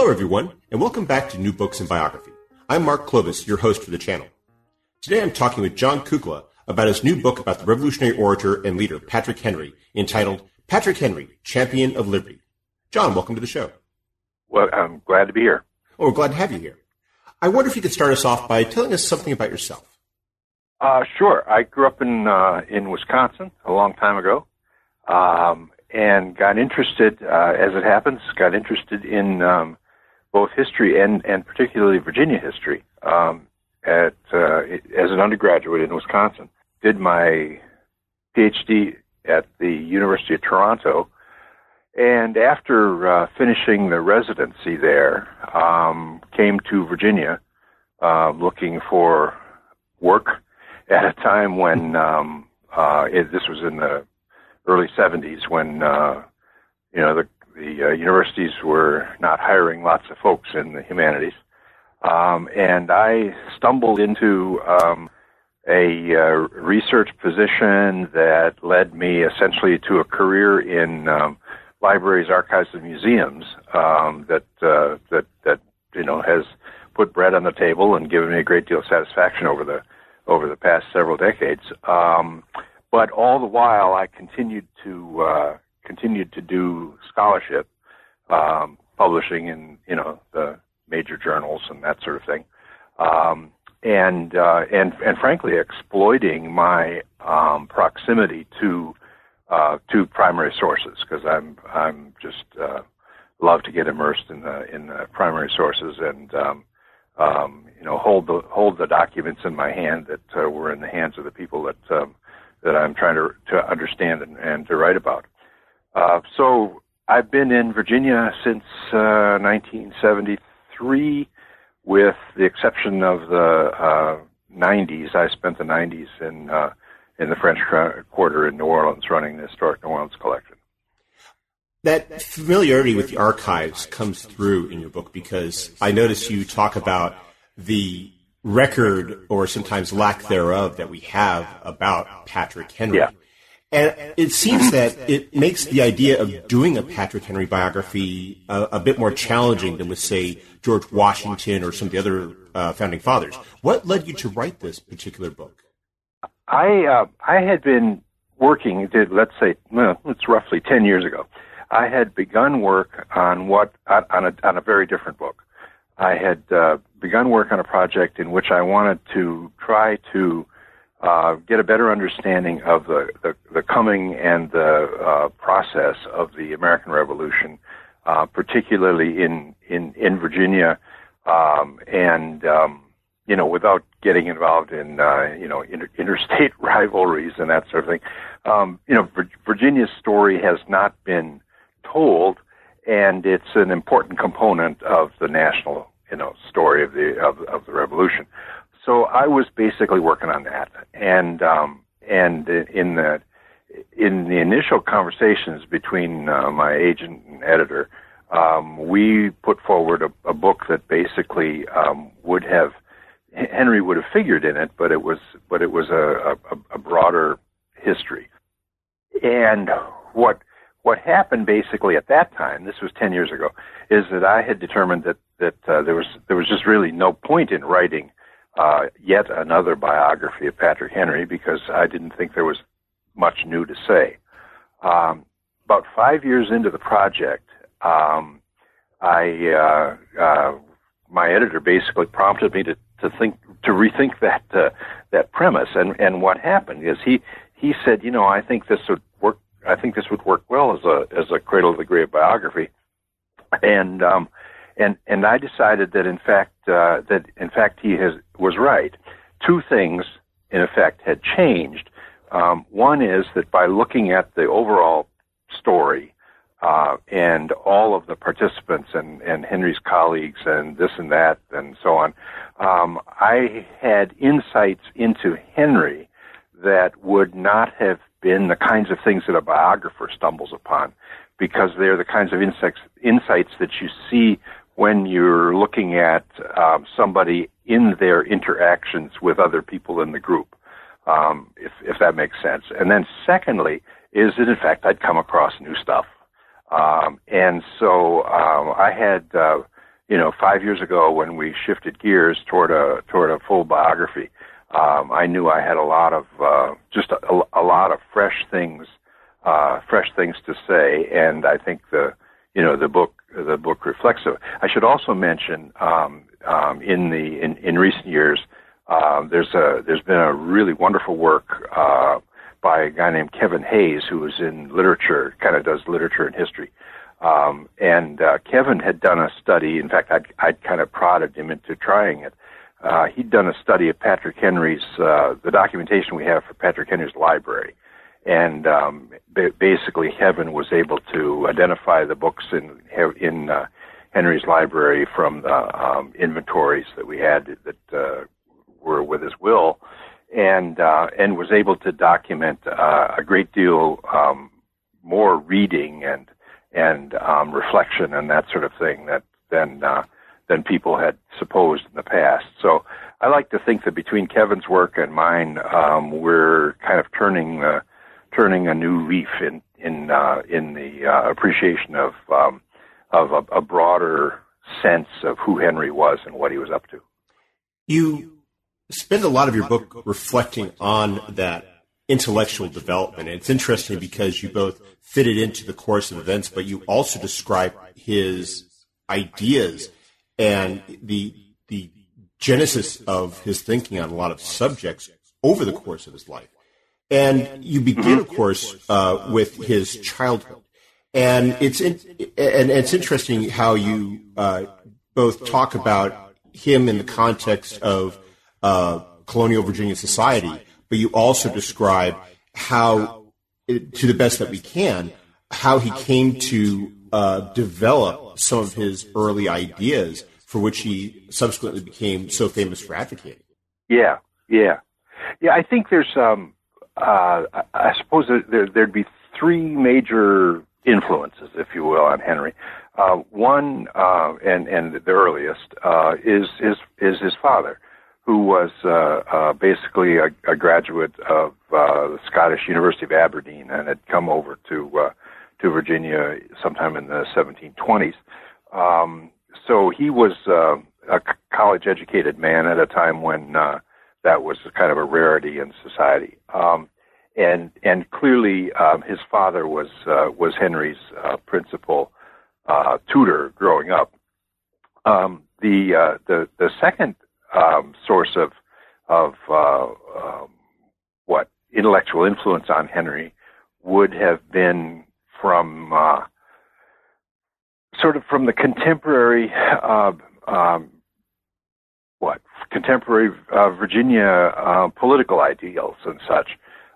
Hello, everyone, and welcome back to New Books in Biography. I'm Mark Clovis, your host for the channel. Today I'm talking with John Kukla about his new book about the revolutionary orator and leader Patrick Henry, entitled Patrick Henry, Champion of Liberty. John, welcome to the show. Well, I'm glad to be here. Oh, we're glad to have you here. I wonder if you could start us off by telling us something about yourself. Uh, sure. I grew up in uh, in Wisconsin a long time ago, um, and got interested, uh, as it happens, got interested in um, both history and, and particularly Virginia history um, at uh, as an undergraduate in Wisconsin. Did my PhD at the University of Toronto, and after uh, finishing the residency there, um, came to Virginia uh, looking for work at a time when um, uh, it, this was in the early 70s when uh, you know the the uh, universities were not hiring lots of folks in the humanities. Um, and I stumbled into um, a uh, research position that led me essentially to a career in um, libraries, archives, and museums um, that uh, that that you know has put bread on the table and given me a great deal of satisfaction over the over the past several decades. Um, but all the while, I continued to uh, continued to do scholarship, um, publishing in you know the major journals and that sort of thing, um, and uh, and and frankly exploiting my um, proximity to uh, to primary sources because I'm I'm just uh, love to get immersed in the in the primary sources and um, um, you know hold the hold the documents in my hand that uh, were in the hands of the people that um, that I'm trying to to understand and, and to write about. Uh, so I've been in Virginia since uh, 1973, with the exception of the uh, 90s. I spent the 90s in uh, in the French Quarter in New Orleans, running the historic New Orleans collection. That familiarity with the archives comes through in your book because I notice you talk about the record or sometimes lack thereof that we have about Patrick Henry. Yeah. And it seems that it makes the idea of doing a Patrick Henry biography a, a bit more challenging than with, say, George Washington or some of the other uh, founding fathers. What led you to write this particular book? I uh, I had been working. Let's say well, it's roughly ten years ago. I had begun work on what on a on a very different book. I had uh, begun work on a project in which I wanted to try to uh, get a better understanding of the, the, the coming and the uh, process of the American Revolution, uh, particularly in, in, in Virginia, um, and, um, you know, without getting involved in, uh, you know, inter- interstate rivalries and that sort of thing. Um, you know, Vir- Virginia's story has not been told, and it's an important component of the national, you know, story of the, of, of the revolution so I was basically working on that, and um, and in the in the initial conversations between uh, my agent and editor, um, we put forward a, a book that basically um, would have Henry would have figured in it, but it was but it was a, a, a broader history. And what what happened basically at that time, this was ten years ago, is that I had determined that that uh, there was there was just really no point in writing uh, yet another biography of Patrick Henry because I didn't think there was much new to say. Um, about five years into the project, um, I uh, uh, my editor basically prompted me to, to think to rethink that uh, that premise. And and what happened is he he said, you know, I think this would work. I think this would work well as a as a cradle of the grave biography. And um, and and I decided that in fact uh, that in fact he has was right. Two things in effect had changed. Um, one is that by looking at the overall story, uh, and all of the participants and, and Henry's colleagues and this and that and so on, um, I had insights into Henry that would not have been the kinds of things that a biographer stumbles upon because they're the kinds of insights, insights that you see when you're looking at um, somebody in their interactions with other people in the group, um, if, if that makes sense. And then secondly, is that in fact I'd come across new stuff. Um, and so um, I had, uh, you know, five years ago when we shifted gears toward a toward a full biography, um, I knew I had a lot of uh, just a, a lot of fresh things, uh, fresh things to say, and I think the you know the book the book reflects it. I should also mention um, um, in the in, in recent years. Uh, there's a there's been a really wonderful work uh, by a guy named Kevin Hayes, who is in literature, kind of does literature and history. Um, and uh, Kevin had done a study. In fact, I'd, I'd kind of prodded him into trying it. Uh, he'd done a study of Patrick Henry's, uh, the documentation we have for Patrick Henry's library. And um, ba- basically, Kevin was able to identify the books in in uh, Henry's library from the um, inventories that we had that uh, were with his will, and uh, and was able to document uh, a great deal um, more reading and and um, reflection and that sort of thing that than uh, than people had supposed in the past. So I like to think that between Kevin's work and mine, um, we're kind of turning the turning a new leaf in in uh, in the uh, appreciation of um, of a, a broader sense of who Henry was and what he was up to. You spend a lot of your book reflecting on that intellectual development. And it's interesting because you both fit it into the course of events, but you also describe his ideas and the the genesis of his thinking on a lot of subjects over the course of his life. And you begin, of course, uh, with his childhood, and it's in, and it's interesting how you uh, both talk about him in the context of uh, colonial Virginia society, but you also describe how, to the best that we can, how he came to uh, develop some of his early ideas for which he subsequently became so famous for advocating. Yeah, yeah, yeah. I think there's, um, uh, I suppose there, there'd be three major influences, if you will, on Henry. Uh, one, uh, and and the earliest, uh, is is is his father who was uh, uh, basically a, a graduate of uh, the Scottish University of Aberdeen and had come over to to Virginia sometime in the 1720s. Um, so he was a college-educated man at a time when uh, that was kind of a rarity in society. Um, and and clearly, um, his father was uh, was Henry's uh, principal uh, tutor growing up. Um, the uh, the the second um, source of of uh, um, what intellectual influence on Henry would have been from uh, sort of from the contemporary uh, um, what contemporary uh, Virginia uh, political ideals and such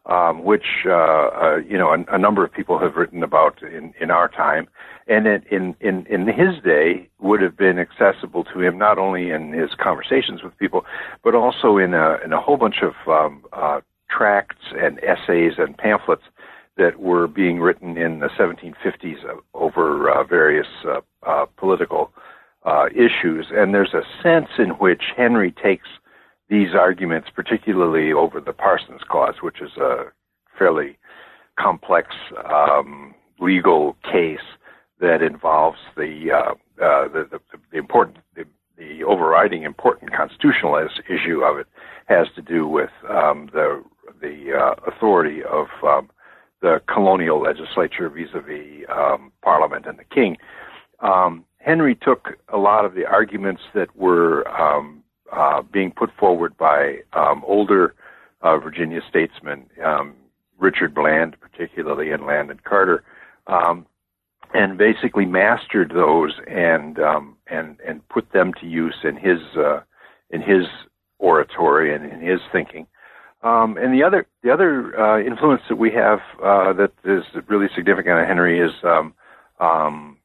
um, which uh, uh, you know a, a, number of people have written about in, in our time, and in, in in in his day would have been accessible to him not only in his conversations with people, but also in a in a whole bunch of um, uh, tracts and essays and pamphlets that were being written in the 1750s over uh, various political issues, and there's a sense in which Henry takes these arguments, particularly over the Parsons Cause, which is a fairly complex um, legal case that involves the uh, uh, the, the, the, important the, the, overriding important constitutional issue of it has to do with um, the the uh, authority of um, the colonial legislature vis-a-vis um, Parliament and the King. Um, Henry took a lot of the arguments that were um, uh, being put forward by um, older uh, Virginia statesmen, um, Richard Bland, particularly, and Landon Carter, um, and basically mastered those and um, and and put them to use in his uh, in his oratory and in his thinking. Um, and the other the other uh, influence that we have uh, that is really significant on Henry is um, um,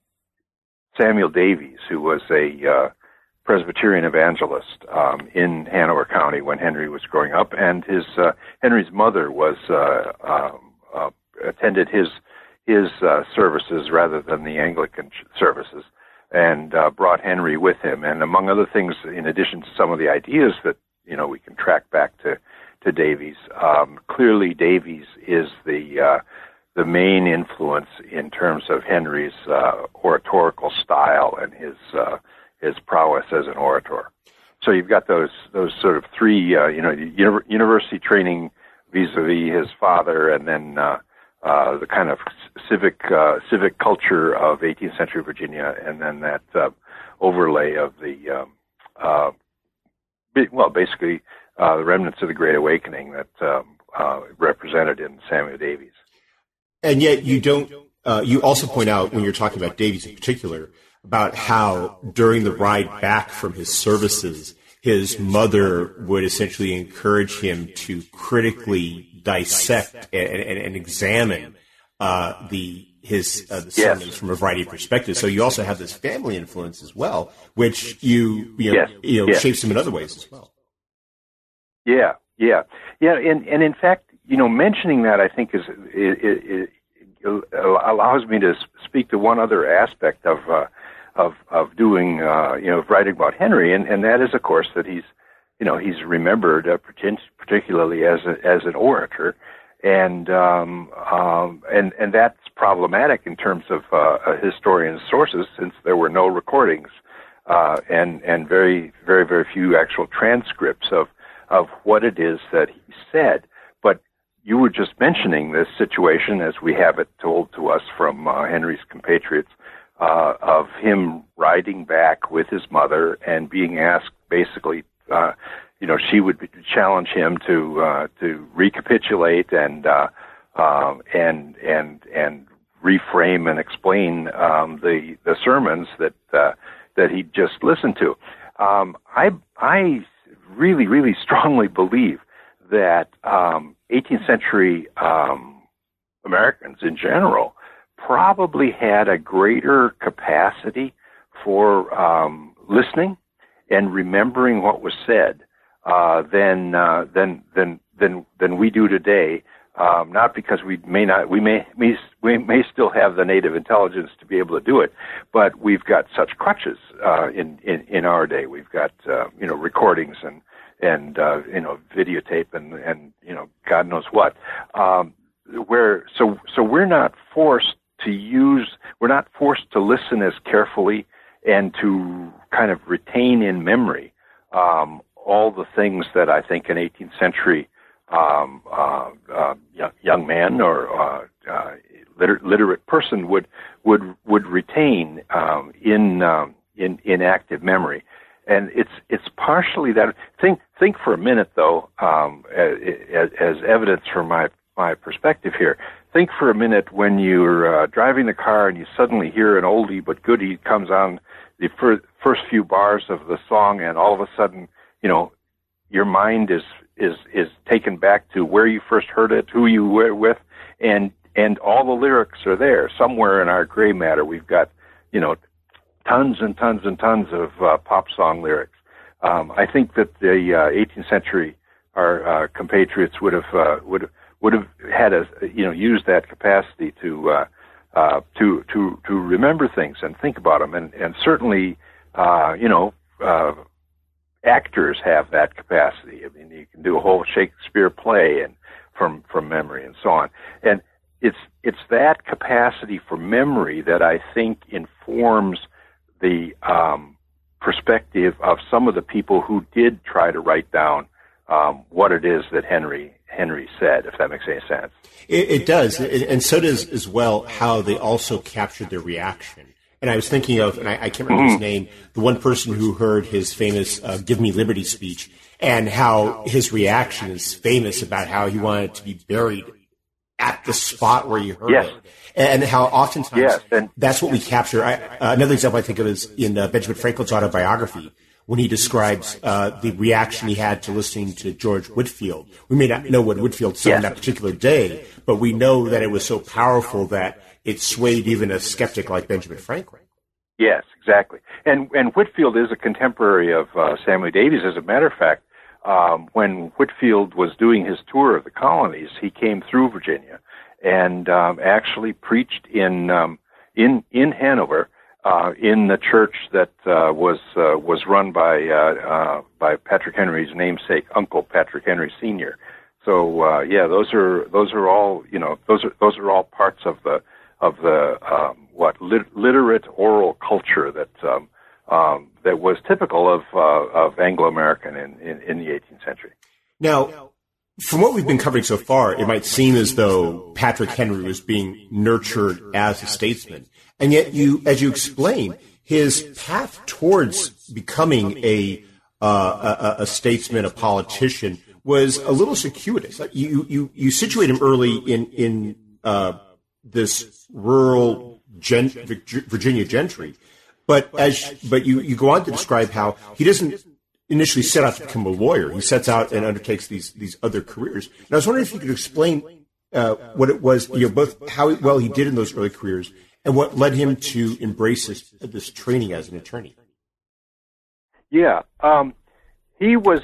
Samuel Davies, who was a uh, Presbyterian evangelist um, in Hanover County when Henry was growing up, and his uh, Henry's mother was uh, um, uh, attended his his uh, services rather than the Anglican services, and uh, brought Henry with him. And among other things, in addition to some of the ideas that you know we can track back to to Davies, um, clearly Davies is the uh, the main influence in terms of Henry's uh, oratorical style and his uh, his prowess as an orator. So you've got those those sort of three, uh, you know, university training vis-a-vis his father, and then uh, uh, the kind of civic uh, civic culture of 18th century Virginia, and then that overlay of the um, well, basically the remnants of the Great Awakening that um, represented in Samuel Davies. And yet, you don't. Uh, you also point out when you're talking about Davies in particular about how during the ride back from his services, his mother would essentially encourage him to critically dissect and, and, and examine uh, the his uh, the sermons yes. from a variety of perspectives. So you also have this family influence as well, which you you know, yes. you know yes. shapes him in other ways as well. Yeah, yeah, yeah, and and in fact, you know, mentioning that I think is it, it, it allows me to speak to one other aspect of uh, of of doing uh, you know of writing about Henry, and and that is of course that he's you know he's remembered uh, particularly as a, as an orator, and um, um, and and that's problematic in terms of uh, a historian's sources since there were no recordings uh, and and very very very few actual transcripts of of what it is that he said. You were just mentioning this situation as we have it told to us from uh, Henry's compatriots uh, of him riding back with his mother and being asked basically, uh, you know, she would challenge him to uh, to recapitulate and uh, uh, and and and reframe and explain um, the the sermons that uh, that he just listened to. Um, I I really, really strongly believe that um, 18th century um, Americans in general probably had a greater capacity for um, listening and remembering what was said uh, than, uh, than than than than we do today. Um, not because we may not, we may, may, we may still have the native intelligence to be able to do it, but we've got such crutches uh, in, in in our day. We've got uh, you know recordings and and uh, you know videotape and and you know God knows what. Um, where so so we're not forced to use, we're not forced to listen as carefully and to kind of retain in memory um, all the things that I think an 18th century um, uh, uh, young man or uh, uh, liter- literate person would would would retain um, in um, in in active memory, and it's it's partially that. Think think for a minute though, um, as, as evidence from my my perspective here. Think for a minute when you're uh, driving the car and you suddenly hear an oldie but goodie comes on the fir- first few bars of the song, and all of a sudden, you know, your mind is is is taken back to where you first heard it, who you were with, and and all the lyrics are there somewhere in our gray matter. We've got you know tons and tons and tons of uh, pop song lyrics. Um, I think that the uh, 18th century our uh, compatriots would have uh, would would have had a you know used that capacity to uh, uh, to to to remember things and think about them, and and certainly uh, you know uh, actors have that capacity. I mean, you can do a whole Shakespeare play and from from memory and so on, and it's it's that capacity for memory that I think informs the um, perspective of some of the people who did try to write down um, what it is that Henry Henry said, if that makes any sense. It, it does, and so does as well how they also captured their reaction. And I was thinking of, and I, I can't remember mm-hmm. his name, the one person who heard his famous uh, "Give Me Liberty" speech, and how his reaction is famous about how he wanted to be buried at the spot where you heard yes. it, and how oftentimes yes, and, that's what we capture. I, uh, another example I think of is in uh, Benjamin Franklin's autobiography when he describes uh, the reaction he had to listening to George Whitefield. We may not know what Whitefield said yes. on that particular day, but we know that it was so powerful that it swayed even a skeptic like Benjamin Franklin. Yes, exactly. And and Whitefield is a contemporary of uh, Samuel Davies. As a matter of fact, um, when Whitefield was doing his tour of the colonies, he came through Virginia and um, actually preached in um, in in Hanover uh, in the church that uh, was uh, was run by uh, uh, by Patrick Henry's namesake, Uncle Patrick Henry Sr. So uh, yeah, those are those are all you know those are those are all parts of the of the um, what lit- literate oral culture that um, um, that was typical of uh, of Anglo American in, in, in the 18th century. Now, from what we've been covering so far, it might seem as though Patrick Henry was being nurtured as a statesman. And yet you, as you explain, his path towards becoming a, uh, a, a, statesman, a politician, was a little circuitous. You, you, you situate him early in, in, uh, this rural gen, Virginia gentry. But as, but you, you go on to describe how he doesn't initially set out to become a lawyer. He sets out and undertakes these these other careers. And I was wondering if you could explain uh, what it was, you know, both how well he did in those early careers and what led him to embrace this, this training as an attorney. Yeah, um, he was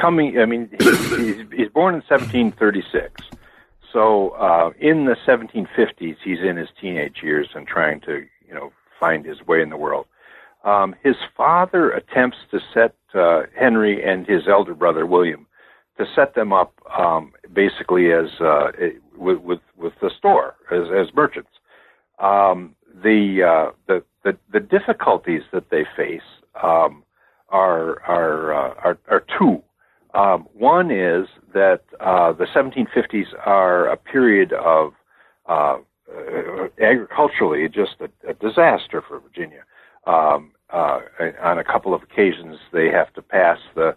coming. I mean, he's, he's born in 1736. So uh, in the 1750s, he's in his teenage years and trying to, you know, find his way in the world. Um, his father attempts to set uh, Henry and his elder brother William to set them up um, basically as uh, with, with with the store as as merchants. Um, the, uh, the the the difficulties that they face um, are are, uh, are are two. Um, one is that uh, the 1750s are a period of uh, agriculturally just a, a, disaster for Virginia. Um, uh, on a couple of occasions, they have to pass the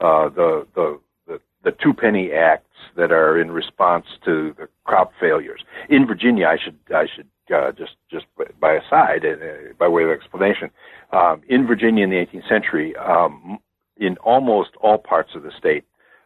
uh, the, the the two penny acts that are in response to the crop failures in Virginia. I should I should uh, just just by a side uh, by way of explanation. Um, in Virginia in the 18th century, um, in almost all parts of the state,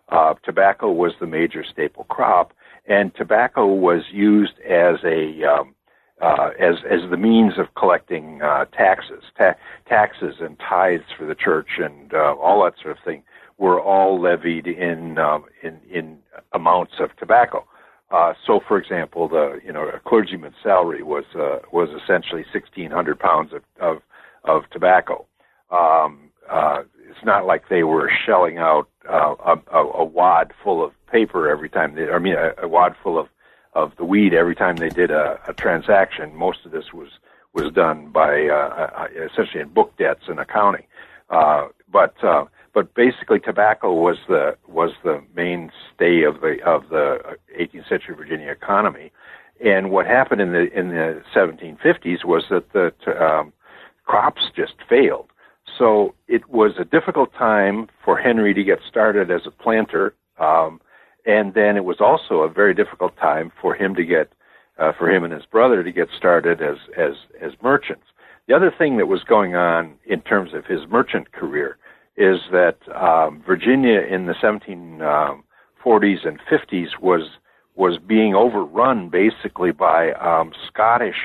uh, tobacco was the major staple crop, and tobacco was used as a um, uh, as as the means of collecting uh, taxes, ta- taxes and tithes for the church and uh, all that sort of thing were all levied in um, in in amounts of tobacco. Uh, so, for example, the you know a clergyman's salary was uh, was essentially 1,600 pounds of of, of tobacco. Um, uh, it's not like they were shelling out uh, a, a wad full of paper every time they, I mean, a, a wad full of of the weed every time they did a, a transaction. Most of this was was done by uh, uh, essentially in book debts and accounting. Uh, but uh, but basically, tobacco was the was the mainstay of the of the 18th century Virginia economy. And what happened in the in the 1750s was that the um, crops just failed. So it was a difficult time for Henry to get started as a planter. Um, and then it was also a very difficult time for him to get uh, for him and his brother to get started as as as merchants. The other thing that was going on in terms of his merchant career is that um, Virginia in the 1740s um, and 50s was was being overrun basically by um, Scottish.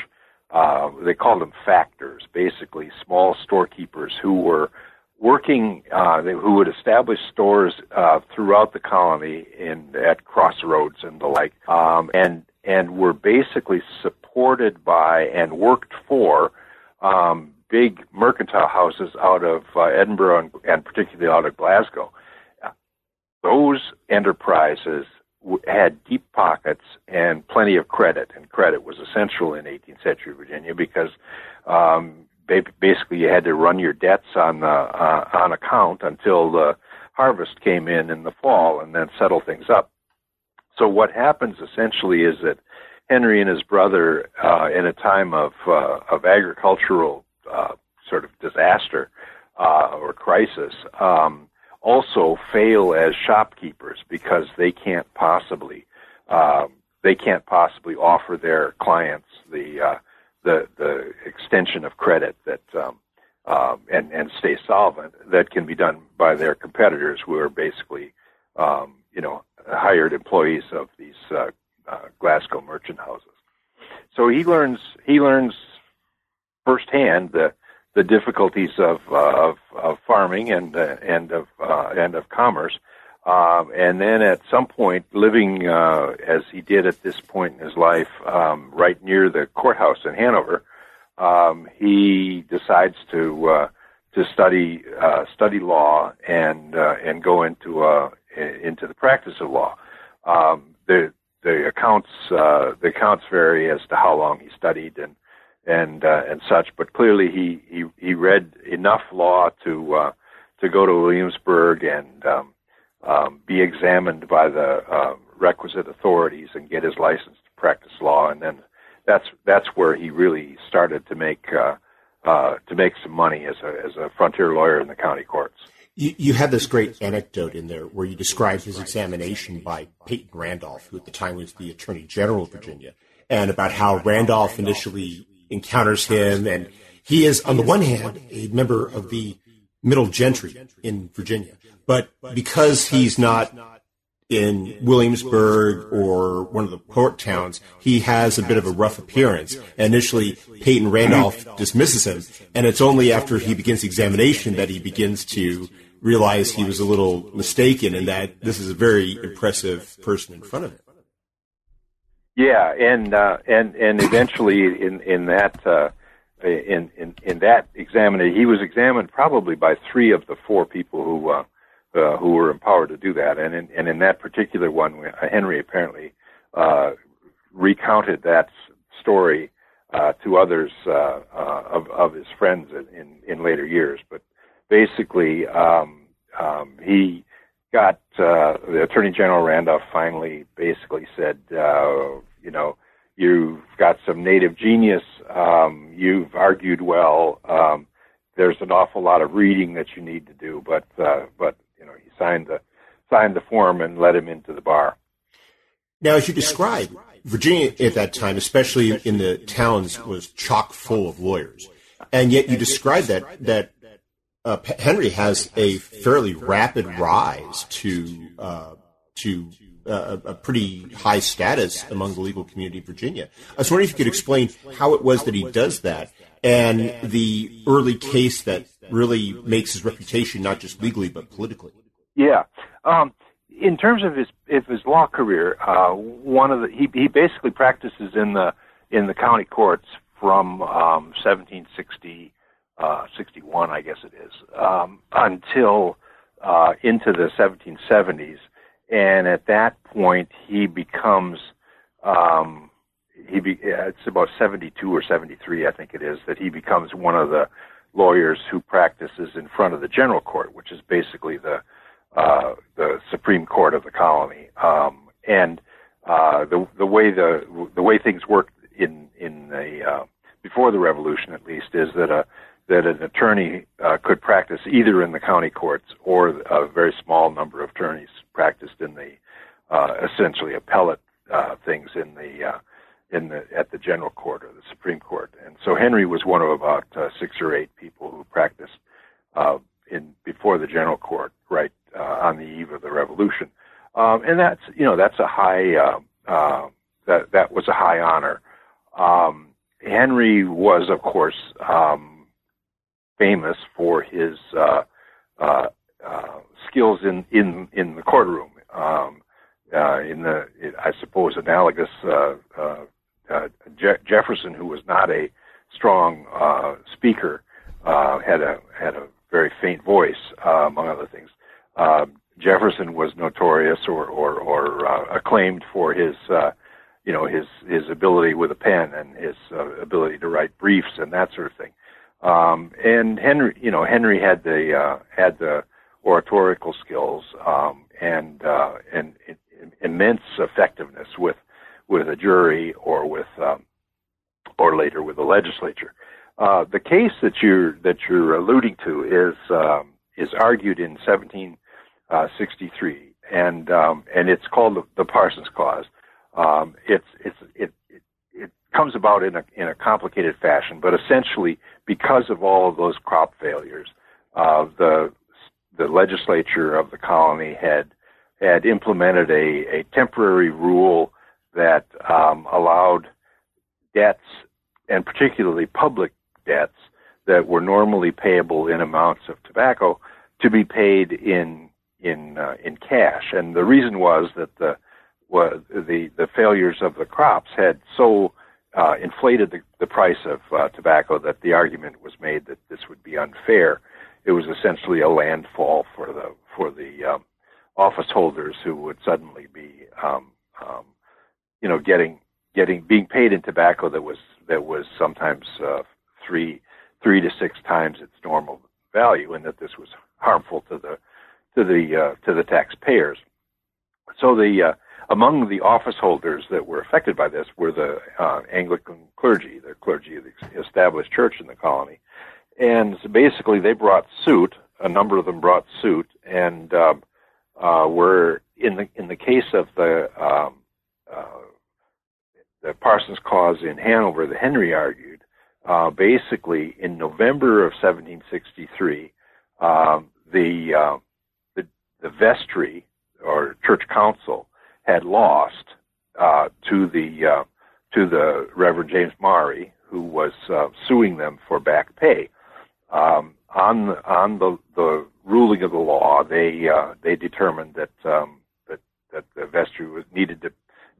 Uh, they called them factors, basically small storekeepers who were working uh, who would establish stores uh, throughout the colony in at crossroads and the like, um, and and were basically supported by and worked for um, big mercantile houses out of uh, Edinburgh and, and particularly out of Glasgow. Those enterprises had deep pockets and plenty of credit, and credit was essential in 18th century Virginia because um, basically you had to run your debts on uh, on account until the harvest came in in the fall, and then settle things up. So what happens essentially is that Henry and his brother, uh, in a time of uh, of agricultural uh, sort of disaster uh, or crisis, um, also fail as shopkeepers because they can't possibly um, they can't possibly offer their clients the uh, the the extension of credit that um, um, and and stay solvent that can be done by their competitors who are basically um, you know hired employees of these uh, uh, Glasgow merchant houses. so he learns he learns firsthand the the difficulties of uh, of, of farming and uh, and of uh, and of commerce. Um, and then at some point, living uh, as he did at this point in his life, um, right near the courthouse in Hanover, um, he decides to uh, to study uh, study law and uh, and go into uh, into the practice of law. Um, the the accounts uh, the accounts vary as to how long he studied and and uh, and such, but clearly he he, he read enough law to uh, to go to Williamsburg and um, um, be examined by the uh, requisite authorities and get his license to practice law, and then that's that's where he really started to make uh, uh, to make some money as a as a frontier lawyer in the county courts. You, you had this great anecdote in there where you described his examination by Peyton Randolph, who at the time was the Attorney General of Virginia, and about how Randolph initially encounters him, and he is on the one hand a member of the middle gentry in Virginia, but because he's not in Williamsburg or one of the port towns, he has a bit of a rough appearance. And initially, Peyton Randolph dismisses him, and it's only after he begins examination that he begins to realize he was a little mistaken and that this is a very impressive person in front of him. Yeah, and uh, and and eventually in in that uh, in in in that examination, he was examined probably by three of the four people who. Uh, uh, who were empowered to do that. And in, and in that particular one, uh, Henry apparently uh, recounted that story uh, to others uh, uh, of, of his friends in, in later years. But basically, um, um, he got uh, the Attorney General Randolph finally basically said, uh, you know, you've got some native genius. Um, you've argued well. Um, there's an awful lot of reading that you need to do, but uh, but signed the signed the form and let him into the bar. Now, as you described, Virginia at that time, especially in the towns, was chock full of lawyers, and yet you described that that uh, Henry has a fairly rapid rise to uh, to a pretty high status among the legal community of Virginia. I was wondering if you could explain how it was that he does that, and the early case that really makes his reputation not just legally but politically. Yeah. Um, in terms of his if his law career, uh, one of the he he basically practices in the in the county courts from um, 1760 uh, 61, I guess it is, um, until uh, into the 1770s, and at that point he becomes um, he be, it's about 72 or 73, I think it is, that he becomes one of the lawyers who practices in front of the general court, which is basically the uh, the Supreme Court of the colony. Um, and uh, the the way the the way things worked in in the uh, before the revolution, at least, is that a that an attorney uh, could practice either in the county courts or a very small number of attorneys practiced in the uh, essentially appellate uh, things in the uh, in the at the general court or the Supreme Court. And so Henry was one of about uh, six or eight people who practiced uh, in before the general court, right on the eve of the revolution, um, and that's you know that's a high that that was a high honor. Um, Henry was, of course, um, famous for his uh, uh, uh, skills in, in in the courtroom. Um, uh, in the, I suppose, analogous uh, uh, uh, Je- Jefferson, who was not a strong uh, speaker, uh, had a had a very faint voice, uh, among other things. Uh, Jefferson was notorious or or, or uh, acclaimed for his uh, you know his his ability with a pen and his uh, ability to write briefs and that sort of thing. Um, and Henry, you know, Henry had the uh, had the oratorical skills um, and uh, and immense effectiveness with with a jury or with um, or later with the legislature. Uh, the case that you're that you're alluding to is um, is argued in 1763, and um, and it's called the, the Parsons Cause. Um, it's it's it, it it comes about in a in a complicated fashion, but essentially because of all of those crop failures, uh, the the legislature of the colony had had implemented a, a temporary rule that um, allowed debts, and particularly public debts that were normally payable in amounts of tobacco to be paid in in uh, in cash. And the reason was that the was the the failures of the crops had so uh, inflated the, the price of uh, tobacco that the argument was made that this would be unfair. It was essentially a landfall for the for the um, office holders who would suddenly be, um, um, you know, getting getting being paid in tobacco that was that was sometimes uh, three three to six times its normal value, and that this was harmful to the to the uh, to the taxpayers. So the uh, among the office holders that were affected by this were the uh, Anglican clergy, the clergy of the established church in the colony, and so basically they brought suit. A number of them brought suit, and um, uh, were in the in the case of the um, uh, the Parsons cause in Hanover that Henry argued. Uh, basically, in November of 1763, um, the, uh, the the vestry or church council had lost uh, to the uh, to the Reverend James Maury, who was uh, suing them for back pay. Um, on on the, the ruling of the law, they uh, they determined that um, that that the vestry was needed to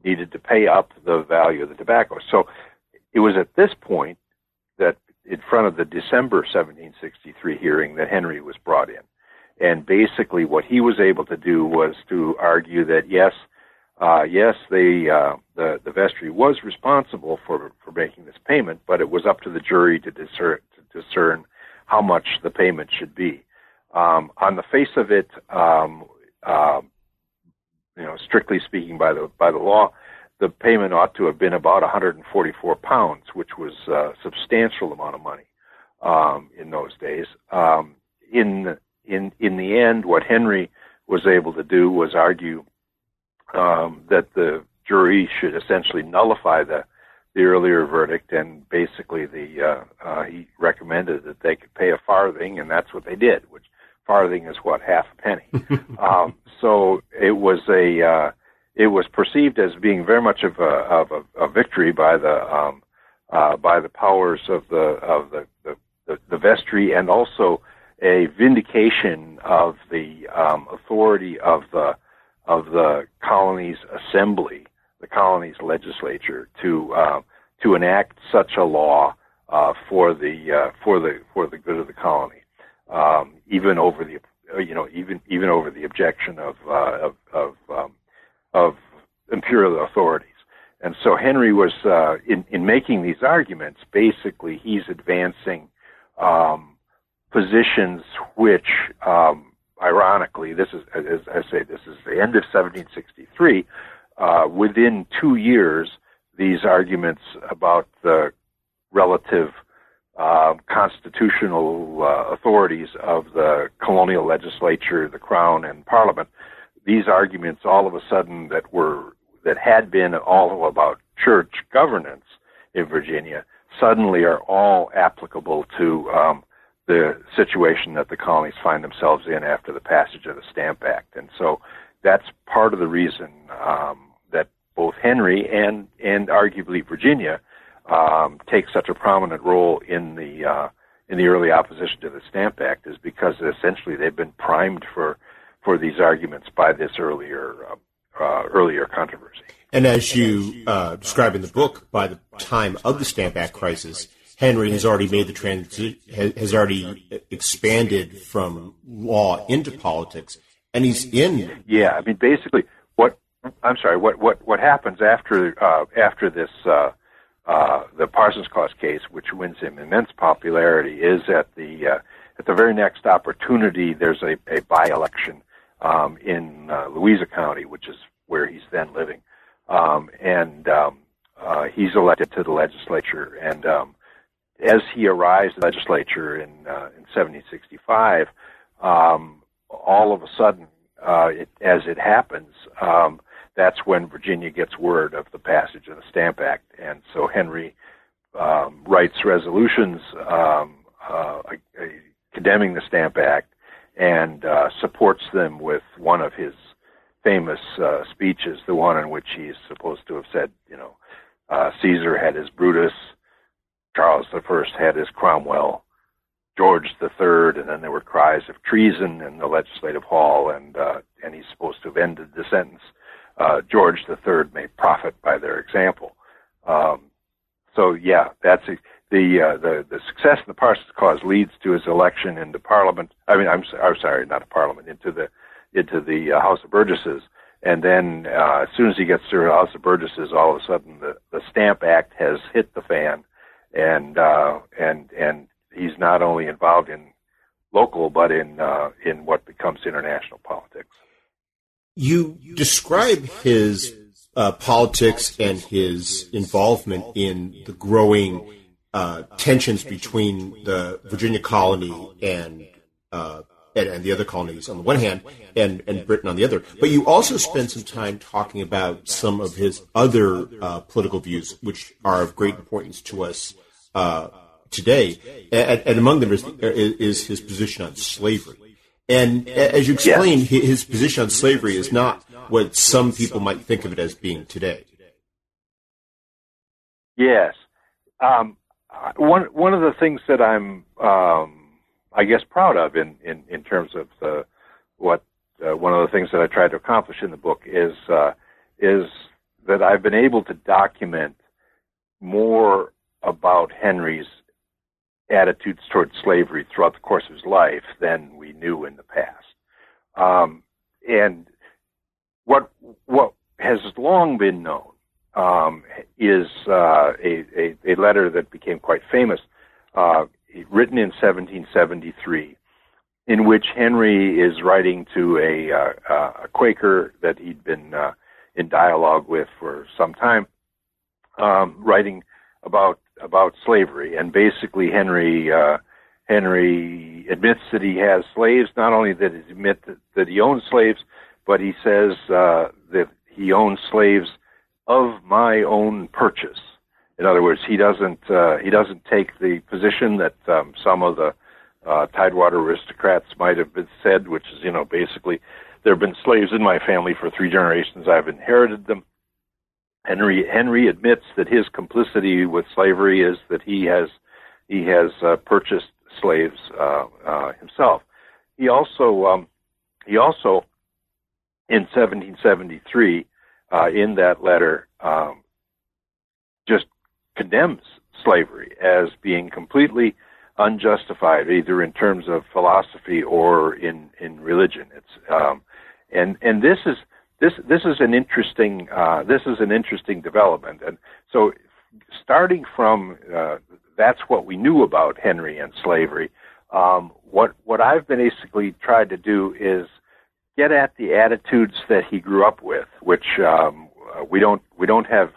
needed to pay up the value of the tobacco. So it was at this point that in front of the December 1763 hearing that Henry was brought in. And basically what he was able to do was to argue that yes, uh, yes, the, uh, the, the vestry was responsible for, for making this payment, but it was up to the jury to discern, to discern how much the payment should be. Um, on the face of it, um, uh, you know, strictly speaking by the by the law, the payment ought to have been about 144 pounds, which was a substantial amount of money um, in those days. Um, in in in the end, what Henry was able to do was argue um, that the jury should essentially nullify the the earlier verdict, and basically the uh, uh, he recommended that they could pay a farthing, and that's what they did, which farthing is what half a penny. um, so it was a uh, it was perceived as being very much of a of a, a victory by the um, uh, by the powers of the of the, the, the, the vestry and also a vindication of the um, authority of the of the colony's assembly, the colony's legislature, to uh, to enact such a law uh, for the uh, for the for the good of the colony um, even over the uh, you know even even over the objection of uh, of of, um, of imperial authorities. And so Henry was uh, in in making these arguments. Basically, he's advancing um, positions which, um, ironically, this is as I say, this is the end of 1763. Uh, within two years, these arguments about the relative uh, constitutional uh, authorities of the colonial legislature, the crown, and parliament, these arguments all of a sudden that were that had been all about church governance in Virginia suddenly are all applicable to um, the situation that the colonies find themselves in after the passage of the Stamp Act, and so that's part of the reason um, that both Henry and and arguably Virginia um, take such a prominent role in the uh, in the early opposition to the Stamp Act is because essentially they've been primed for for these arguments by this earlier uh, uh, earlier controversy. And as you uh, describe in the book, by the time of the Stamp Act crisis, Henry has already made the transition, has already expanded from law into politics, and he's in. Yeah, I mean, basically, what I'm sorry, what what what happens after uh, after this uh, uh, the Parsons Cause case, which wins him immense popularity, is at the uh, at the very next opportunity. There's a, a by-election um, in uh, Louisa County, which is where he's then living, um, and um, uh, he's elected to the legislature. And um, as he arrives in the legislature in uh, in 1765, um, all of a sudden, uh, it, as it happens. Um, that's when Virginia gets word of the passage of the Stamp Act, and so Henry um, writes resolutions um, uh, condemning the Stamp Act and uh, supports them with one of his famous uh, speeches, the one in which he's supposed to have said, you know, Uh, Caesar had his Brutus. Charles I had his Cromwell. George Third, and then there were cries of treason in the legislative hall, and uh, and he's supposed to have ended the sentence. Uh, George Third may profit by their example. Um, so yeah, that's a, the uh, the the success of the Parsons Cause leads to his election into Parliament. I mean, I'm I'm sorry, not a Parliament, into the into the uh, House of Burgesses. And then uh, as soon as he gets to the House of Burgesses, all of a sudden the, the Stamp Act has hit the fan, and uh, and and he's not only involved in local but in uh, in what becomes international politics. You describe his uh, politics and his involvement in the growing uh, tensions between the Virginia colony and, uh, and, and the other colonies on the one hand, and and Britain on the other. But you also spend some time talking about some of his other uh, political views, which are of great importance to us uh, today, and, and, among them is, is his position on slavery. And as you explained, yes. his position on slavery is not what some people might think of it as being today. Yes. Um, one one of the things that I'm, um, I guess, proud of in in, in terms of the, what uh, one of the things that I tried to accomplish in the book is uh, is that I've been able to document more about Henry's attitudes towards slavery throughout the course of his life than we knew in the past. Um, and what what has long been known um, is uh, a, a, a, letter that became quite famous, uh, written in 1773, in which Henry is writing to a, uh, a Quaker that he'd been uh, in dialogue with for some time, um, writing about about slavery, and basically Henry uh, Henry admits that he has slaves. Not only that he admit that, that he owns slaves, but he says uh, that he owns slaves of my own purchase. In other words, he doesn't uh, he doesn't take the position that um, some of the uh, Tidewater aristocrats might have been said, which is you know basically there have been slaves in my family for three generations. I've inherited them. Henry Henry admits that his complicity with slavery is that he has he has uh, purchased slaves uh, uh, himself. He also um, he also in 1773 uh, in that letter um, condemns slavery as being completely unjustified, either in terms of philosophy or in in religion. It's um, and and this is this this is an interesting uh, this is an interesting development, and so starting from uh, that's what we knew about Henry and slavery. Um, what what I've basically tried to do is get at the attitudes that he grew up with, which um, we don't we don't have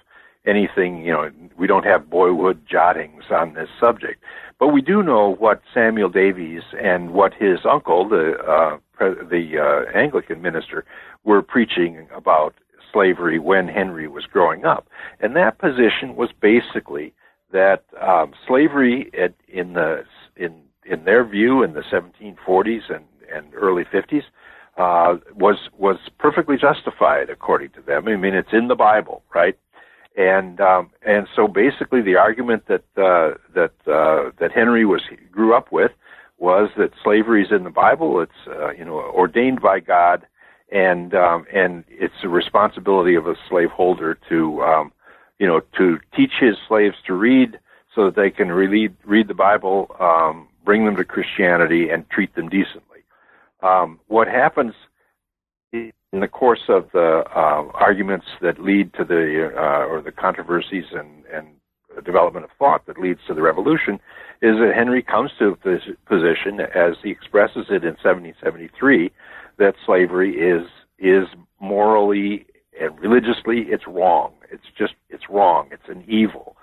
anything you know we don't have boyhood jottings on this subject, but we do know what Samuel Davies and what his uncle the uh, the uh, Anglican minister were preaching about slavery when Henry was growing up. And that position was basically that um, slavery at, in the in in their view in the 1740s and, and early 50s uh, was was perfectly justified according to them. I mean, it's in the Bible, right? And um, and so basically, the argument that uh, that uh, that Henry was grew up with was that slavery is in the Bible. It's uh, you know ordained by God, and um, and it's the responsibility of a slaveholder to um, you know to teach his slaves to read so that they can read read the Bible, um, bring them to Christianity, and treat them decently. Um, what happens in the course of the uh, arguments that lead to the uh, or the controversies and and development of thought that leads to the revolution is that Henry comes to this position as he expresses it in 1773 that slavery is is morally and religiously it's wrong. It's just it's wrong. It's an evil,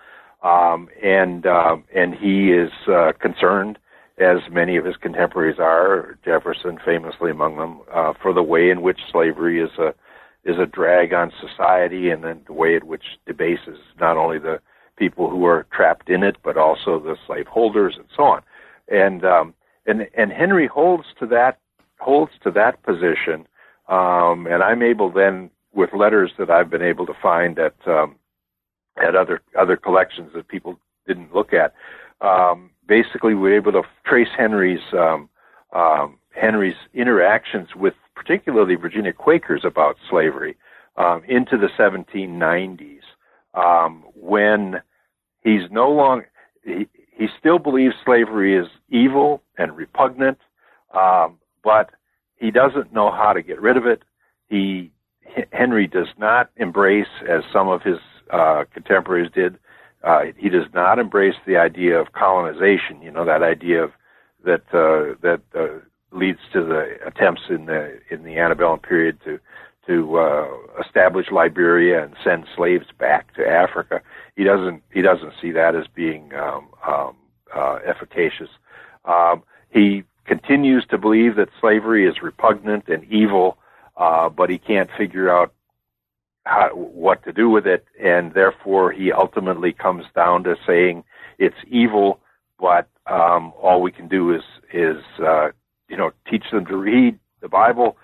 um, and um, and he is uh, concerned, as many of his contemporaries are, Jefferson famously among them, uh, for the way in which slavery is a is a drag on society, and then the way in which debases not only the people who are trapped in it, but also the slaveholders and so on. And um, and and Henry holds to that holds to that position, um, and I'm able then, with letters that I've been able to find at um, had other other collections that people didn't look at. Um, basically, we were able to trace Henry's um, um, Henry's interactions with particularly Virginia Quakers about slavery um, into the 1790s, um, when he's no longer he, he still believes slavery is evil and repugnant, um, but he doesn't know how to get rid of it. He Henry does not embrace, as some of his uh, contemporaries did, uh, he does not embrace the idea of colonization. You know that idea of that uh, that uh, leads to the attempts in the in the antebellum period to to uh, establish Liberia and send slaves back to Africa. He doesn't he doesn't see that as being um, um, uh, efficacious. Um, he continues to believe that slavery is repugnant and evil, uh, but he can't figure out how, what to do with it, and therefore he ultimately comes down to saying it's evil, but um, all we can do is is uh, you know teach them to read the Bible,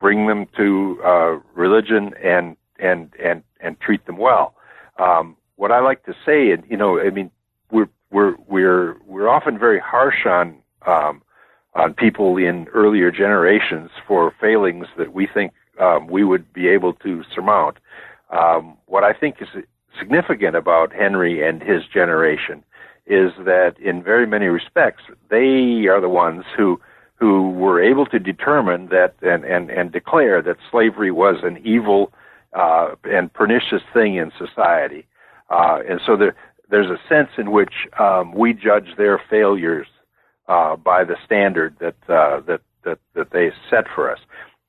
bring them to uh, religion, and and and and treat them well. Um, what I like to say, and you know, I mean, we're we're we're we're often very harsh on um, on people in earlier generations for failings that we think um, we would be able to surmount. Um, what I think is significant about Henry and his generation is that in very many respects they are the ones who who were able to determine that and and, and declare that slavery was an evil uh, and pernicious thing in society, uh, and so there there's a sense in which um, we judge their failures uh, by the standard that uh, that that that they set for us.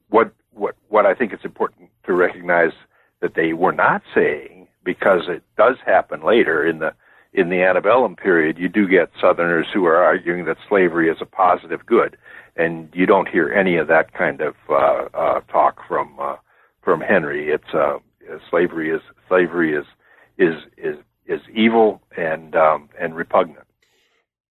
What what what I think it's important to recognize that they were not saying because it does happen later in the in the antebellum period. You do get Southerners who are arguing that slavery is a positive good, and you don't hear any of that kind of uh, uh, talk from uh, from Henry. It's uh, slavery is slavery is is is is evil and um, and repugnant.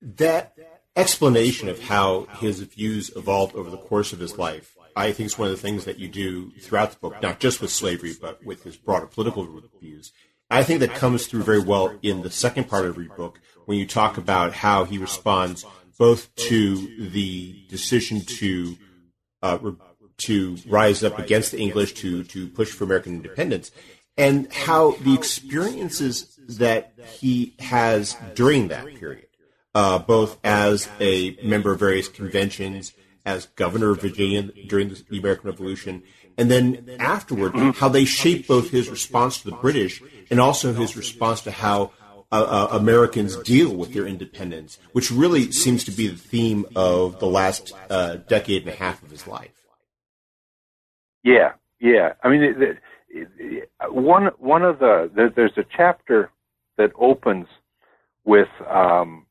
That explanation of how his views evolved over the course of his life I think it's one of the things that you do throughout the book, not just with slavery, but with his broader political views. I think that comes through very well in the second part of your book when you talk about how he responds both to the decision to uh, to rise up against the English to to push for American independence, and how the experiences that he has during that period, uh, both as a member of various conventions as governor of Virginia during the American Revolution, and then afterward, how they shaped both his response to the British and also his response to how uh, uh, Americans deal with their independence, which really seems to be the theme of the last uh, decade and a half of his life. Yeah, yeah. I mean, one one of the there, there's a chapter that opens with um,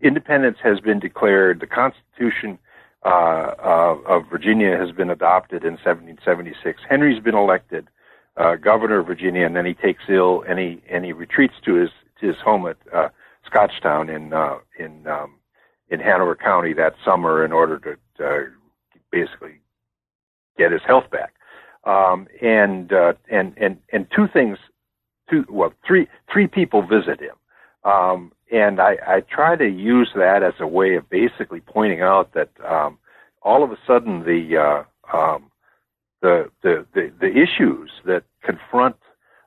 independence has been declared. The Constitution uh, of Virginia has been adopted in 1776. Henry's been elected uh, governor of Virginia, and then he takes ill and he and he retreats to his to his home at uh, Scotchtown in uh, in um, in Hanover County that summer in order to uh, basically get his health back. Um, and uh, and and and two things, two well three three people visit him. Um, and I, I try to use that as a way of basically pointing out that um, all of a sudden the, uh, um, the, the the the issues that confront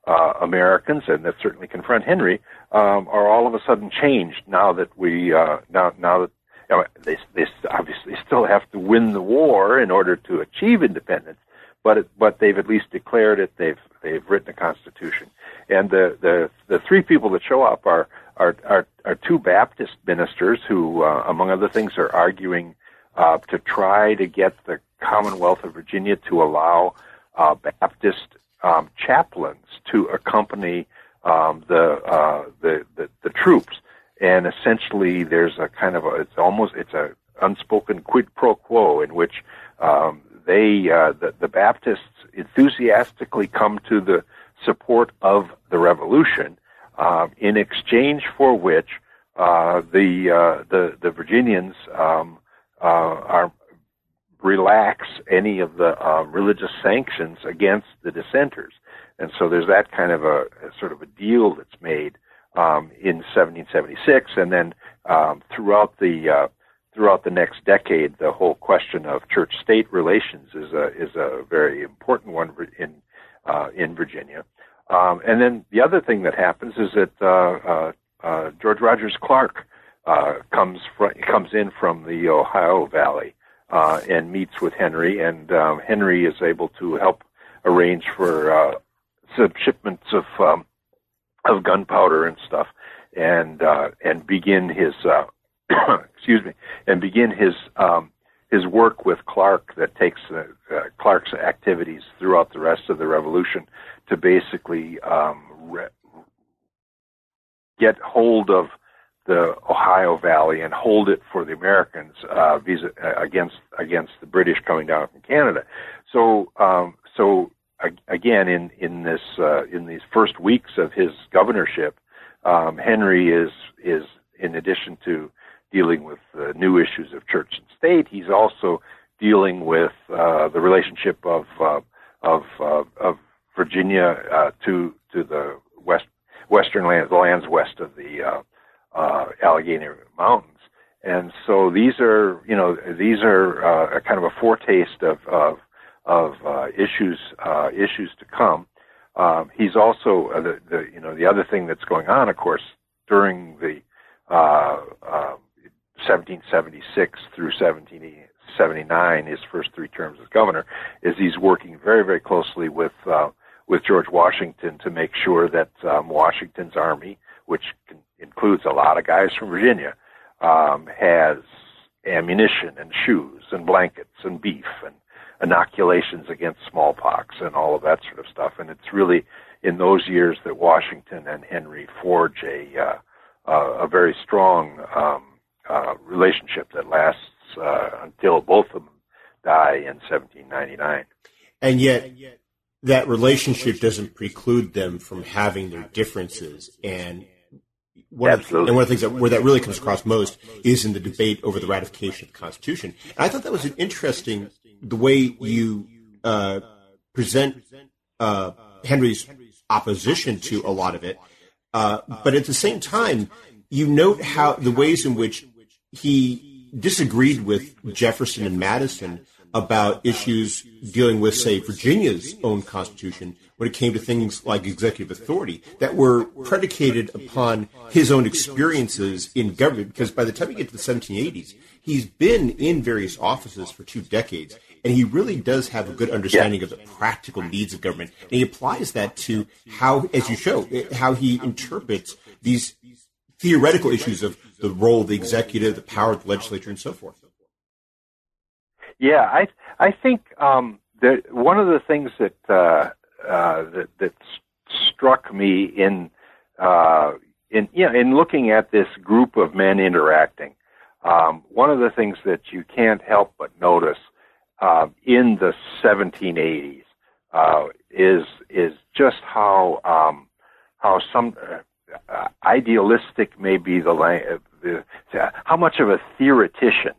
uh, Americans and that certainly confront Henry um, are all of a sudden changed now that we uh, now now that you know, they they obviously still have to win the war in order to achieve independence, but it, but they've at least declared it. They've they've written a constitution, and the the the three people that show up are are are, are two Baptist ministers who, uh, among other things, are arguing uh, to try to get the Commonwealth of Virginia to allow uh, Baptist um, chaplains to accompany um, the, uh, the, the the troops, and essentially there's a kind of a it's almost it's a unspoken quid pro quo in which um, they uh, the, the Baptists enthusiastically come to the support of the revolution, uh, in exchange for which uh, the, uh, the the Virginians um, uh, are relax any of the uh, religious sanctions against the dissenters. And so there's that kind of a, a sort of a deal that's made um, in 1776, and then um, throughout the uh, throughout the next decade, the whole question of church-state relations is a is a very important one in uh, in Virginia. Um, and then the other thing that happens is that uh, uh, uh George Rogers Clark uh, comes fr- comes in from the Ohio Valley and meets with Henry, and um, Henry is able to help arrange for shipments of um, of gunpowder and stuff, and and begin his excuse me, and begin his um, his work with Clark that takes uh, uh, Clark's activities throughout the rest of the revolution to basically um, re- get hold of the Ohio Valley and hold it for the Americans uh, vis- uh, against against the British coming down from Canada. So um, so again in in this uh, in these first weeks of his governorship, um, Henry is is in addition to dealing with uh, new issues of church and state. He's also dealing with uh, the relationship of uh, of uh, of Virginia uh, to to the west western lands, the lands west of the uh, Allegheny Mountains. And so these are, you know, these are a kind of a foretaste of of, of issues issues to come. Um, he's also the, the you know the other thing that's going on, of course, during the uh, uh, 1776 through 1779, his first three terms as governor, is he's working very, very closely with uh, with George Washington to make sure that um, Washington's army, which can, includes a lot of guys from Virginia, um, has ammunition and shoes and blankets and beef and inoculations against smallpox and all of that sort of stuff. And it's really in those years that Washington and Henry forge a uh, uh, a very strong um, uh, relationship that lasts uh, until both of them die in 1799. And yet, that relationship doesn't preclude them from having their differences. And one, of, and one of the things that where that really comes across most is in the debate over the ratification of the Constitution. And I thought that was an interesting the way you uh, present uh, Henry's opposition to a lot of it. Uh, but at the same time, you note how the ways in which he disagreed with Jefferson and Madison about issues dealing with, say, Virginia's own constitution when it came to things like executive authority that were predicated upon his own experiences in government. Because by the time you get to the 1780s, he's been in various offices for two decades, and he really does have a good understanding yeah. of the practical needs of government. And he applies that to how, as you show, how he interprets these theoretical issues of the role of the executive, the power of the legislature, and so forth. Yeah, I I think um, that one of the things that uh, uh, that that struck me in uh, in you know, in looking at this group of men interacting, um, one of the things that you can't help but notice uh, in the 1780s uh, is is just how um, how some uh, idealistic may be the, the how much of a theoretician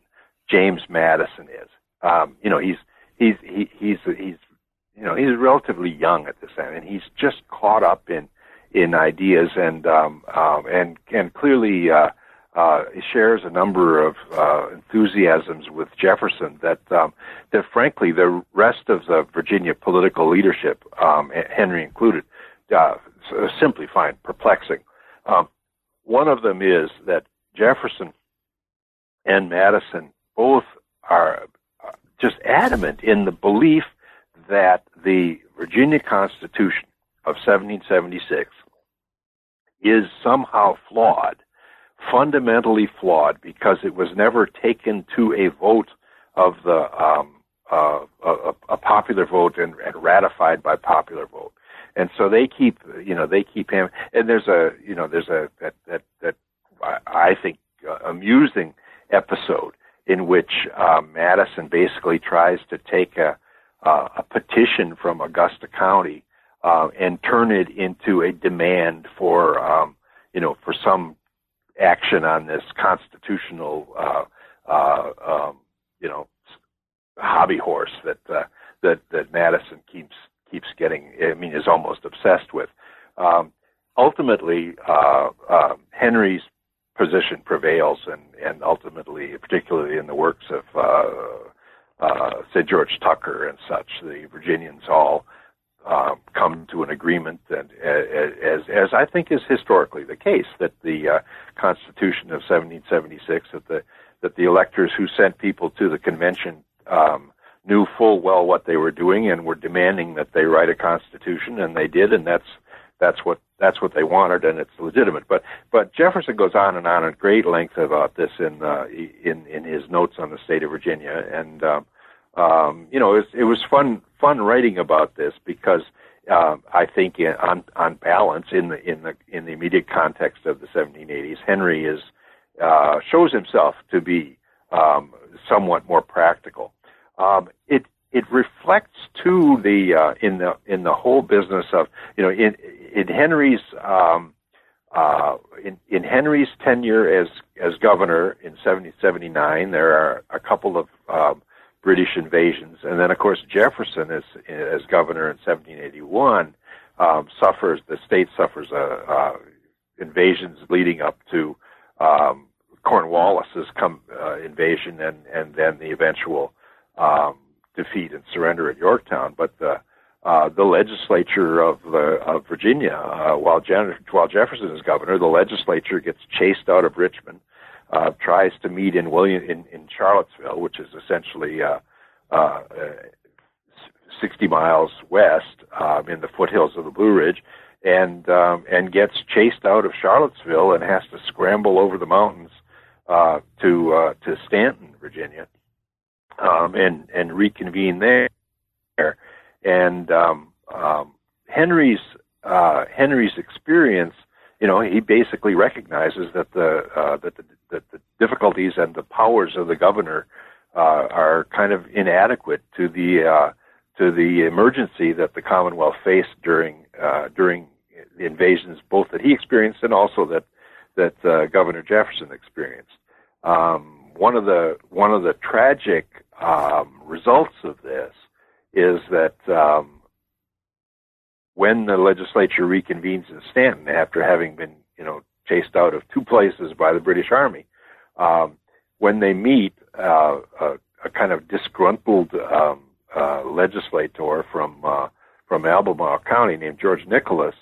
James Madison is. Um, you know, he's he's he, he's he's you know he's relatively young at this time, and he's just caught up in in ideas and um, um, and and clearly uh, uh, shares a number of uh, enthusiasms with Jefferson that um, that frankly the rest of the Virginia political leadership, um, Henry included, uh, simply find perplexing. Um, one of them is that Jefferson and Madison both are just adamant in the belief that the Virginia Constitution of 1776 is somehow flawed, fundamentally flawed, because it was never taken to a vote of the um, uh, a, a, popular vote and, and ratified by popular vote. And so they keep you know they keep him and there's a you know there's a that that that I think uh, amusing episode in which uh, Madison basically tries to take a uh, a petition from Augusta County uh, and turn it into a demand for um, you know for some action on this constitutional uh, uh, um, you know hobby horse that uh, that that Madison keeps keeps getting. I mean, is almost obsessed with. Um, ultimately, uh, uh, Henry's position prevails, and and ultimately, particularly in the works of uh, uh, say George Tucker and such, the Virginians all uh, come to an agreement that, as as I think is historically the case, that the uh, Constitution of 1776 that the that the electors who sent people to the convention um, knew full well what they were doing and were demanding that they write a constitution, and they did, and that's that's what that's what they wanted, and it's legitimate. But but Jefferson goes on and on at great length about this in uh, in in his notes on the state of Virginia, and um, um, you know it was, it was fun fun writing about this because uh, I think in, on on balance in the in the in the immediate context of the 1780s, Henry is uh, shows himself to be um, somewhat more practical. Um, it it reflects to the uh, in the in the whole business of you know in in Henry's um, uh, in, in Henry's tenure as as governor in 1779, there are a couple of um, British invasions, and then of course Jefferson as as governor in 1781 um, suffers the state suffers a, uh, uh, invasions leading up to um, Cornwallis's come uh, invasion and and then the eventual um, defeat and surrender at Yorktown, but the uh, the legislature of the of Virginia, uh, while Jen, while Jefferson is governor, the legislature gets chased out of Richmond, uh, tries to meet in William in, in Charlottesville, which is essentially uh, uh, 60 miles west um, in the foothills of the Blue Ridge, and um, and gets chased out of Charlottesville and has to scramble over the mountains uh, to uh, to Staunton, Virginia um, and and reconvene there. And um, um, Henry's uh, Henry's experience, you know, he basically recognizes that the uh, that the that the difficulties and the powers of the governor uh, are kind of inadequate to the uh, to the emergency that the Commonwealth faced during uh, during the invasions, both that he experienced and also that that uh, Governor Jefferson experienced. Um, one of the one of the tragic um, results of this is that um, when the legislature reconvenes in Staunton after having been, you know, chased out of two places by the British Army, um, when they meet, uh, a, a, kind of disgruntled um, uh, legislator from uh, from Albemarle County named George Nicholas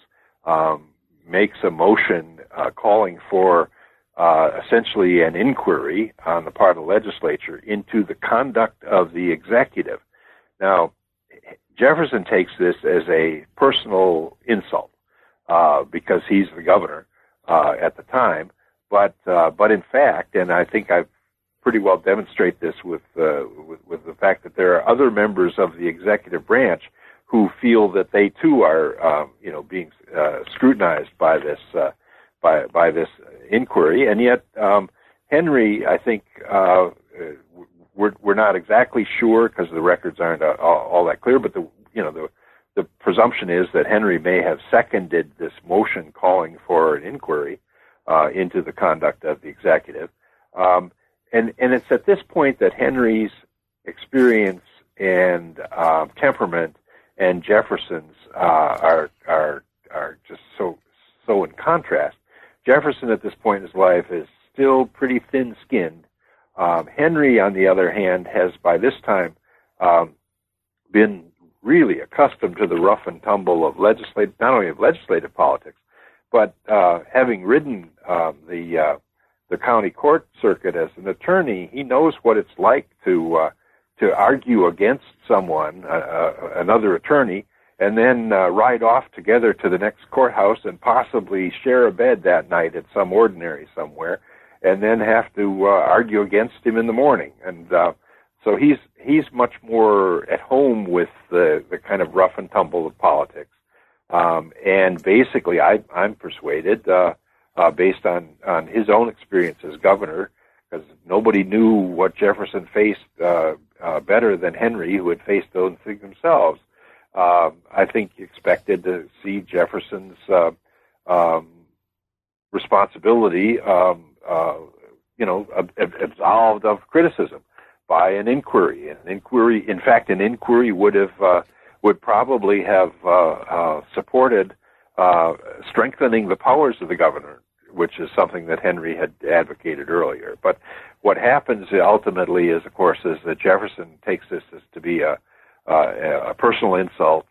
um, makes a motion uh, calling for uh, essentially an inquiry on the part of the legislature into the conduct of the executive. Now, Jefferson takes this as a personal insult uh, because he's the governor uh, at the time. But uh, but in fact, and I think I've pretty well demonstrate this with, uh, with with the fact that there are other members of the executive branch who feel that they too are um, you know being scrutinized by this uh, by by this inquiry, and yet um, Henry, I think, uh, we're we're not exactly sure because the records aren't uh, all, all that clear. But the you know the the presumption is that Henry may have seconded this motion calling for an inquiry uh, into the conduct of the executive, um, and and it's at this point that Henry's experience and uh, temperament and Jefferson's uh, are are are just so so in contrast. Jefferson at this point in his life is still pretty thin skinned. Um, Henry, on the other hand, has by this time um, been really accustomed to the rough and tumble of legislative, not only of legislative politics, but uh, having ridden um, the uh, the county court circuit as an attorney, he knows what it's like to uh, to argue against someone, uh, uh, another attorney, and then uh, ride off together to the next courthouse and possibly share a bed that night at some ordinary somewhere, and then have to uh, argue against him in the morning. And uh, so he's he's much more at home with the the kind of rough and tumble of politics. Um, and basically, I, I'm persuaded, uh, uh, based on on his own experience as governor, because nobody knew what Jefferson faced uh, uh, better than Henry, who had faced those things themselves uh, I think expected to see Jefferson's uh, um, responsibility, um, uh, you know, ab- absolved of criticism. by an inquiry. An inquiry, in fact, an inquiry would have uh, would probably have uh, uh, supported strengthening the powers of the governor, which is something that Henry had advocated earlier. But what happens ultimately is, of course, is that Jefferson takes this as to be a, a personal insult,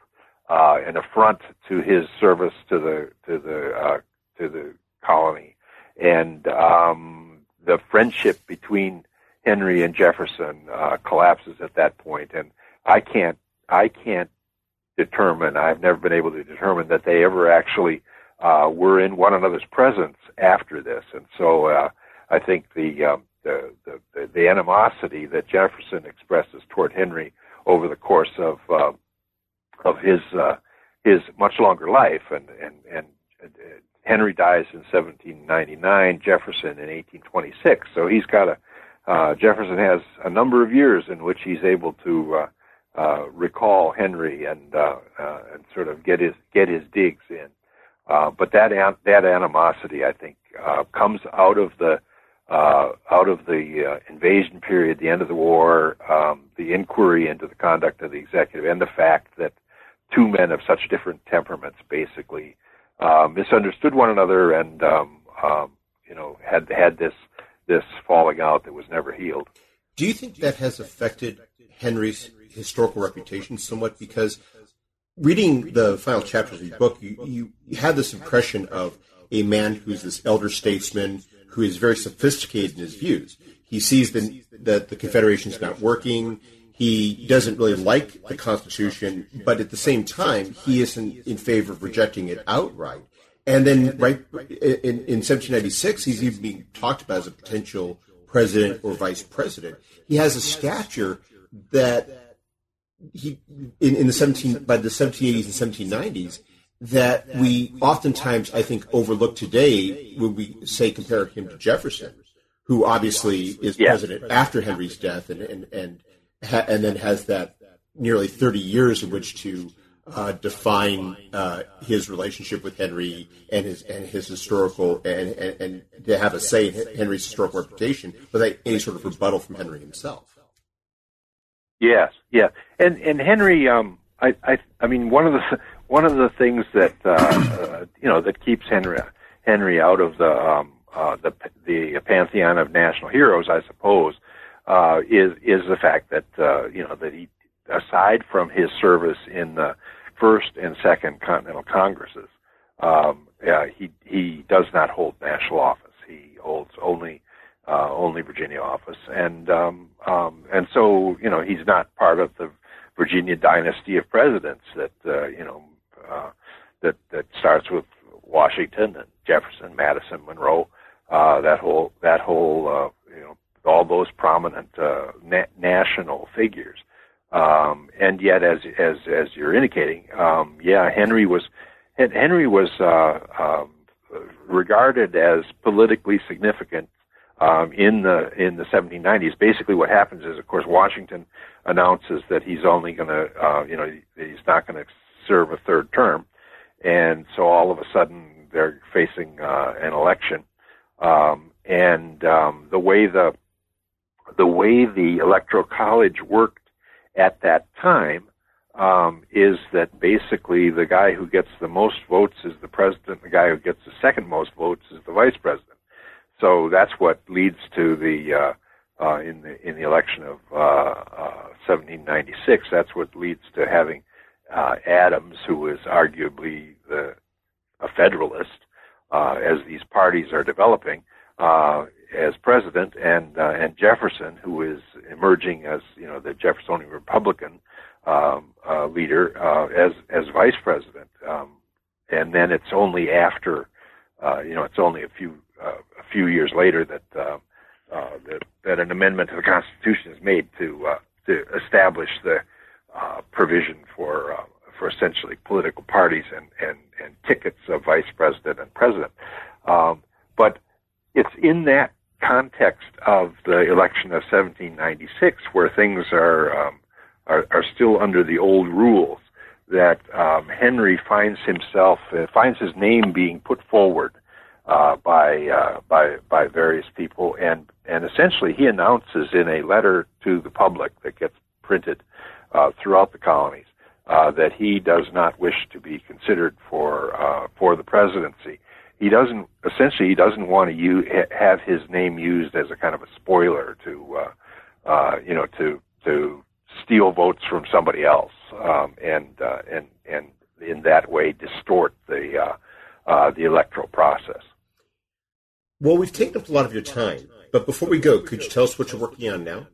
uh, an affront to his service to the to the uh, to the colony, and um, the friendship between Henry and Jefferson uh, collapses at that point. And I can't I can't determine. I've never been able to determine that they ever actually uh, were in one another's presence after this. And so uh, I think the, um, the, the the animosity that Jefferson expresses toward Henry over the course of uh, of his uh, his much longer life, and and and uh, Henry dies in 1799, Jefferson in 1826. So he's got a uh, Jefferson has a number of years in which he's able to uh, uh, recall Henry and and sort of get his get his digs in. Uh, but that an- that animosity, I think, uh, comes out of the uh, out of the uh, invasion period, the end of the war, um, the inquiry into the conduct of the executive, and the fact that two men of such different temperaments basically uh, misunderstood one another and um, um, you know had had this this falling out that was never healed. Do you think that has affected Henry's historical reputation somewhat because reading the final chapters of your book, you, you, you had this impression of a man who's this elder statesman who is very sophisticated in his views. He sees the, that the Confederation is not working. He doesn't really like the Constitution, but at the same time, he isn't in favor of rejecting it outright. And then, right in, in 1796, he's even being talked about as a potential president or vice president. He has a stature that he in, in the 17 by the 1780s and 1790s that we oftentimes I think overlook today when we say compare him to Jefferson, who obviously is yeah. president after Henry's death and and and, ha, and then has that nearly 30 years in which to uh, define uh, his relationship with Henry and his and his historical and, and, and to have a say in Henry's historical reputation without any sort of rebuttal from Henry himself. Yes, yeah, and and Henry, um, I, I, I mean, one of the one of the things that uh, uh, you know that keeps Henry Henry out of the um, uh, the the pantheon of national heroes, I suppose, uh, is is the fact that uh, you know that he, aside from his service in the first and second Continental Congresses, um, he he does not hold national office. He holds only uh, only Virginia office, and um, um, and so you know he's not part of the Virginia dynasty of presidents that uh, you know uh, that that starts with Washington and Jefferson, Madison, Monroe, uh, that whole that whole uh, you know all those prominent uh, na- national figures. Um, and yet, as as as you're indicating, um, yeah, Henry was Henry was uh, um, regarded as politically significant um, in the in the 1790s. Basically, what happens is, of course, Washington announces that he's only going to, uh, you know, he's not going to serve a third term, and so all of a sudden they're facing uh, an election, um, and um, the way the the way the electoral college worked at that time um, is that basically the guy who gets the most votes is the president, the guy who gets the second most votes is the vice president. So that's what leads to the uh, uh, in the in the election of uh, uh, 1796. That's what leads to having uh, Adams, who is arguably the a Federalist, uh, as these parties are developing, uh, as president, and uh, and Jefferson, who is emerging as you know the Jeffersonian Republican um, uh, leader, uh, as as vice president. Um, and then it's only after, uh, you know, it's only a few a few years later that, that that an amendment to the Constitution is made to to establish the uh, provision for uh, for essentially political parties and, and, and tickets of vice president and president. Um, but it's in that context of the election of 1796 where things are um, are, are still under the old rules that um, Henry finds himself uh, finds his name being put forward uh, by uh, by by various people, and and essentially he announces in a letter to the public that gets printed uh, throughout the colonies uh, that he does not wish to be considered for uh, for the presidency. He doesn't essentially he doesn't want to use, have his name used as a kind of a spoiler to uh, uh, you know to to steal votes from somebody else um, and uh, and and in that way distort the uh, uh, the electoral process. Well, we've taken up a lot of your time, but before we go, could you tell us what you're working on now?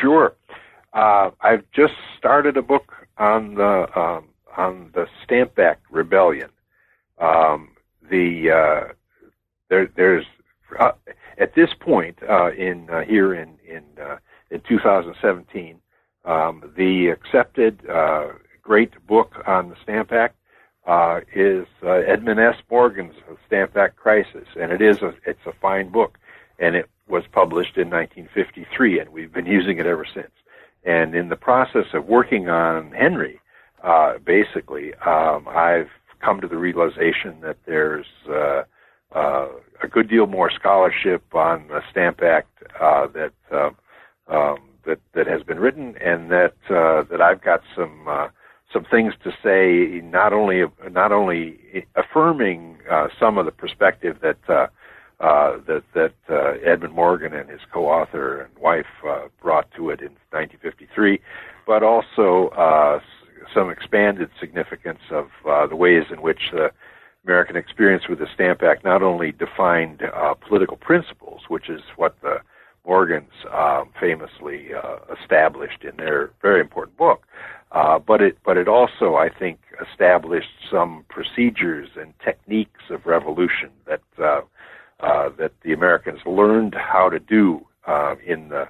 Sure. Uh, I've just started a book on the um, on the Stamp Act Rebellion. Um, the uh, there, there's uh, at this point uh, in uh, here in in uh, in 2017, um, the accepted great book on the Stamp Act is Edmund S. Morgan's Stamp Act Crisis, and it is a it's a fine book, and it was published in 1953, and we've been using it ever since. And in the process of working on Henry, uh, basically, um, I've come to the realization that there's uh, uh, a good deal more scholarship on the Stamp Act uh, that uh, um, that that has been written, and that uh, that I've got some uh, some things to say, not only not only affirming uh, some of the perspective that uh, uh, that that uh, Edmund Morgan and his co-author and wife uh, brought to it in 1953, but also uh, some expanded significance of uh, the ways in which the American experience with the Stamp Act not only defined uh, political principles, which is what the Morgans um, famously uh, established in their very important book, uh, but it but it also I think established some procedures and techniques of revolution that uh, that the Americans learned how to do uh, in the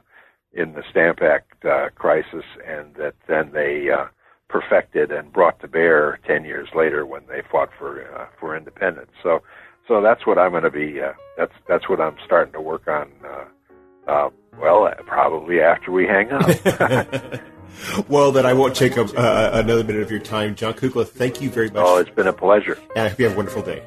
in the Stamp Act uh, crisis, and that then they uh, perfected and brought to bear ten years later when they fought for uh, for independence. So so that's what I'm going to be. Uh, that's that's what I'm starting to work on. Uh, uh, well, probably after we hang up. well, then I won't take up uh, another minute of your time. Jon Kukla, thank you very much. Oh, it's been a pleasure. And I hope you have a wonderful day.